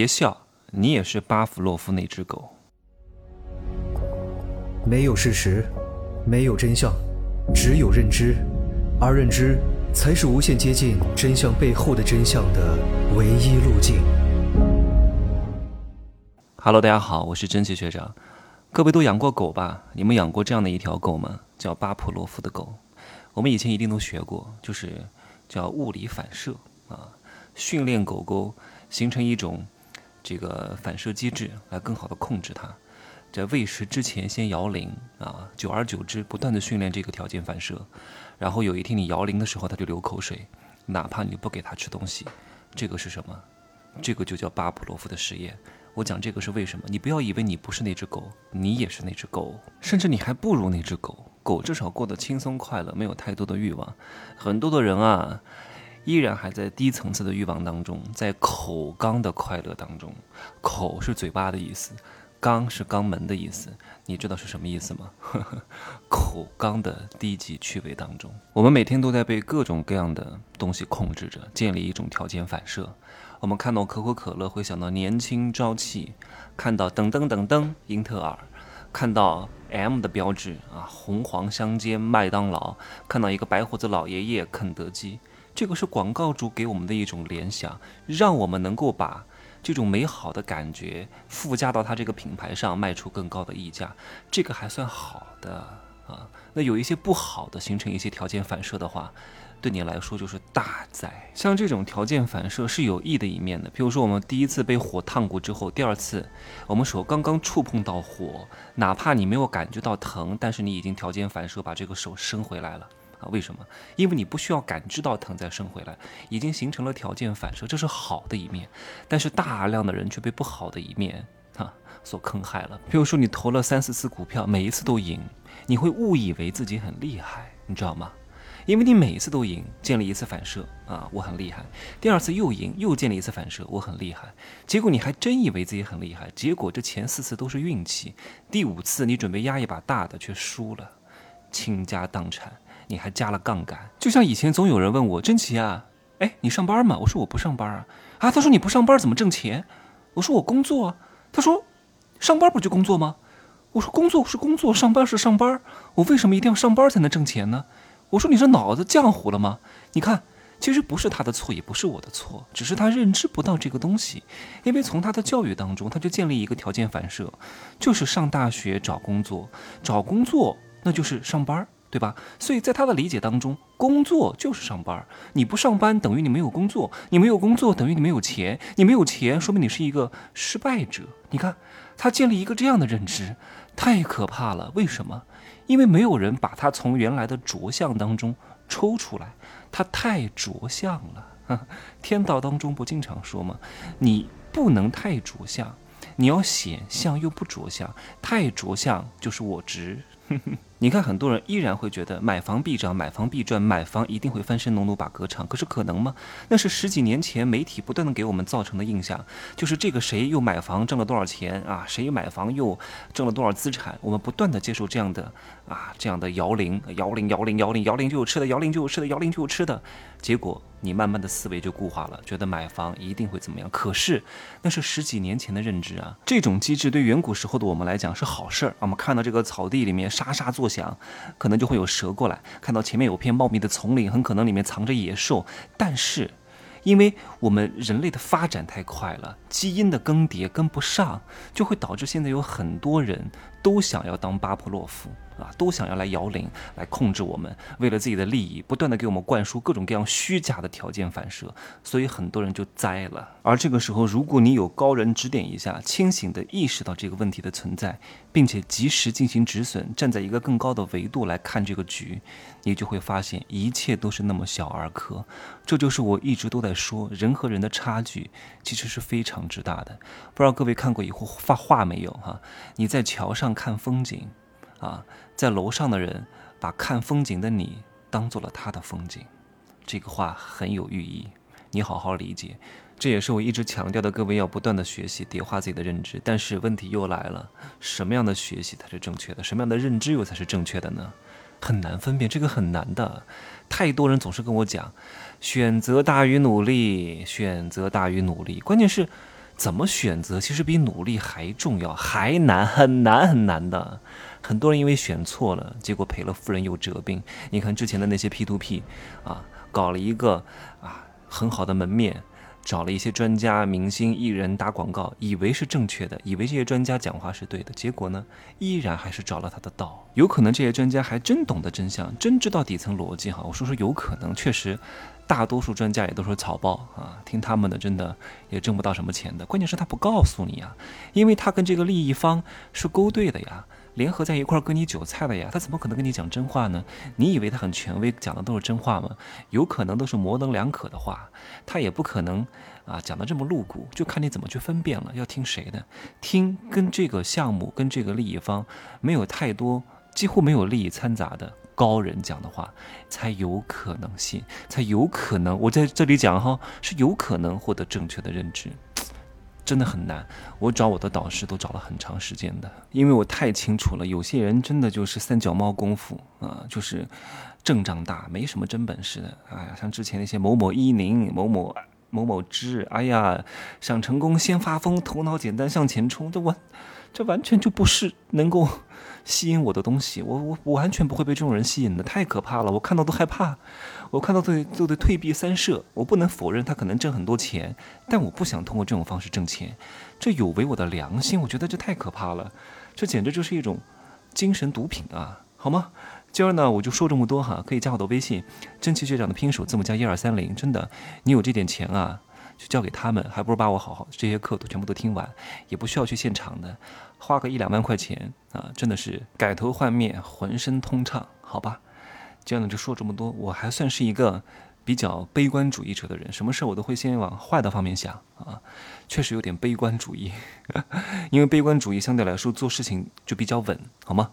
别笑，你也是巴甫洛夫那只狗。没有事实，没有真相，只有认知，而认知才是无限接近真相背后的真相的唯一路径。Hello，大家好，我是真奇学长。各位都养过狗吧？你们养过这样的一条狗吗？叫巴甫洛夫的狗。我们以前一定都学过，就是叫物理反射啊，训练狗狗形成一种这个反射机制，来更好的控制它。在喂食之前先摇铃啊，久而久之，不断的训练这个条件反射，然后有一天你摇铃的时候，它就流口水，哪怕你不给它吃东西，这个是什么？这个就叫巴甫洛夫的实验。我讲这个是为什么？你不要以为你不是那只狗，你也是那只狗，甚至你还不如那只狗。狗至少过得轻松快乐，没有太多的欲望。很多的人啊，依然还在低层次的欲望当中，在口肛的快乐当中。口是嘴巴的意思。肛是肛门的意思，你知道是什么意思吗？口肛的低级趣味当中，我们每天都在被各种各样的东西控制着，建立一种条件反射。我们看到可口可乐会想到年轻朝气，看到噔噔噔噔英特尔，看到 M 的标志啊红黄相间麦当劳，看到一个白胡子老爷爷肯德基，这个是广告主给我们的一种联想，让我们能够把。这种美好的感觉附加到它这个品牌上，卖出更高的溢价，这个还算好的啊。那有一些不好的，形成一些条件反射的话，对你来说就是大灾。像这种条件反射是有益的一面的，比如说我们第一次被火烫过之后，第二次我们手刚刚触碰到火，哪怕你没有感觉到疼，但是你已经条件反射把这个手伸回来了。啊，为什么？因为你不需要感知到疼再生回来，已经形成了条件反射，这是好的一面。但是大量的人却被不好的一面啊所坑害了。比如说你投了三四次股票，每一次都赢，你会误以为自己很厉害，你知道吗？因为你每一次都赢，建立一次反射啊，我很厉害。第二次又赢，又建立一次反射，我很厉害。结果你还真以为自己很厉害，结果这前四次都是运气。第五次你准备压一把大的，却输了，倾家荡产。你还加了杠杆，就像以前总有人问我，真奇啊，哎，你上班吗？我说我不上班啊。啊，他说你不上班怎么挣钱？我说我工作啊。他说，上班不就工作吗？我说工作是工作，上班是上班。我为什么一定要上班才能挣钱呢？我说你这脑子浆糊了吗？你看，其实不是他的错，也不是我的错，只是他认知不到这个东西。因为从他的教育当中，他就建立一个条件反射，就是上大学找工作，找工作那就是上班。对吧？所以在他的理解当中，工作就是上班。你不上班等于你没有工作，你没有工作等于你没有钱，你没有钱说明你是一个失败者。你看，他建立一个这样的认知，太可怕了。为什么？因为没有人把他从原来的着相当中抽出来，他太着相了。天道当中不经常说吗？你不能太着相，你要显相又不着相，太着相就是我执。你看，很多人依然会觉得买房必涨，买房必赚，买房一定会翻身农奴把歌唱。可是可能吗？那是十几年前媒体不断的给我们造成的印象，就是这个谁又买房挣了多少钱啊？谁买房又挣了多少资产？我们不断的接受这样的啊这样的摇铃，摇铃，摇铃，摇铃，摇铃就有吃的，摇铃就有吃的，摇铃就有吃的。结果你慢慢的思维就固化了，觉得买房一定会怎么样？可是那是十几年前的认知啊。这种机制对远古时候的我们来讲是好事儿。我们看到这个草地里面沙沙作。想，可能就会有蛇过来。看到前面有片茂密的丛林，很可能里面藏着野兽。但是，因为我们人类的发展太快了，基因的更迭跟不上，就会导致现在有很多人都想要当巴甫洛夫。啊，都想要来摇铃，来控制我们，为了自己的利益，不断的给我们灌输各种各样虚假的条件反射，所以很多人就栽了。而这个时候，如果你有高人指点一下，清醒的意识到这个问题的存在，并且及时进行止损，站在一个更高的维度来看这个局，你就会发现一切都是那么小儿科。这就是我一直都在说，人和人的差距其实是非常之大的。不知道各位看过一幅画画没有？哈，你在桥上看风景。啊，在楼上的人把看风景的你当做了他的风景，这个话很有寓意，你好好理解。这也是我一直强调的，各位要不断的学习，叠化自己的认知。但是问题又来了，什么样的学习才是正确的？什么样的认知又才是正确的呢？很难分辨，这个很难的。太多人总是跟我讲，选择大于努力，选择大于努力。关键是。怎么选择，其实比努力还重要，还难，很难很难的。很多人因为选错了，结果赔了夫人又折兵。你看之前的那些 P to P，啊，搞了一个啊很好的门面。找了一些专家、明星、艺人打广告，以为是正确的，以为这些专家讲话是对的，结果呢，依然还是着了他的道。有可能这些专家还真懂得真相，真知道底层逻辑哈。我说说有可能，确实，大多数专家也都是草包啊，听他们的真的也挣不到什么钱的。关键是他不告诉你啊，因为他跟这个利益方是勾兑的呀。联合在一块割你韭菜的呀，他怎么可能跟你讲真话呢？你以为他很权威，讲的都是真话吗？有可能都是模棱两可的话，他也不可能啊讲的这么露骨，就看你怎么去分辨了，要听谁的？听跟这个项目跟这个利益方没有太多，几乎没有利益掺杂的高人讲的话，才有可能信，才有可能。我在这里讲哈，是有可能获得正确的认知。真的很难，我找我的导师都找了很长时间的，因为我太清楚了，有些人真的就是三脚猫功夫啊，就是阵仗大，没什么真本事的。哎呀，像之前那些某某一宁、某某某某之，哎呀，想成功先发疯，头脑简单向前冲，这完，这完全就不是能够。吸引我的东西，我我我完全不会被这种人吸引的，太可怕了！我看到都害怕，我看到都都得退避三舍。我不能否认他可能挣很多钱，但我不想通过这种方式挣钱，这有违我的良心。我觉得这太可怕了，这简直就是一种精神毒品啊！好吗？今儿呢我就说这么多哈，可以加我的微信，真奇学长的拼手字母加一二三零。真的，你有这点钱啊？就交给他们，还不如把我好好这些课都全部都听完，也不需要去现场的，花个一两万块钱啊，真的是改头换面，浑身通畅，好吧？这样呢就说这么多，我还算是一个比较悲观主义者的人，什么事我都会先往坏的方面想啊，确实有点悲观主义，因为悲观主义相对来说做事情就比较稳，好吗？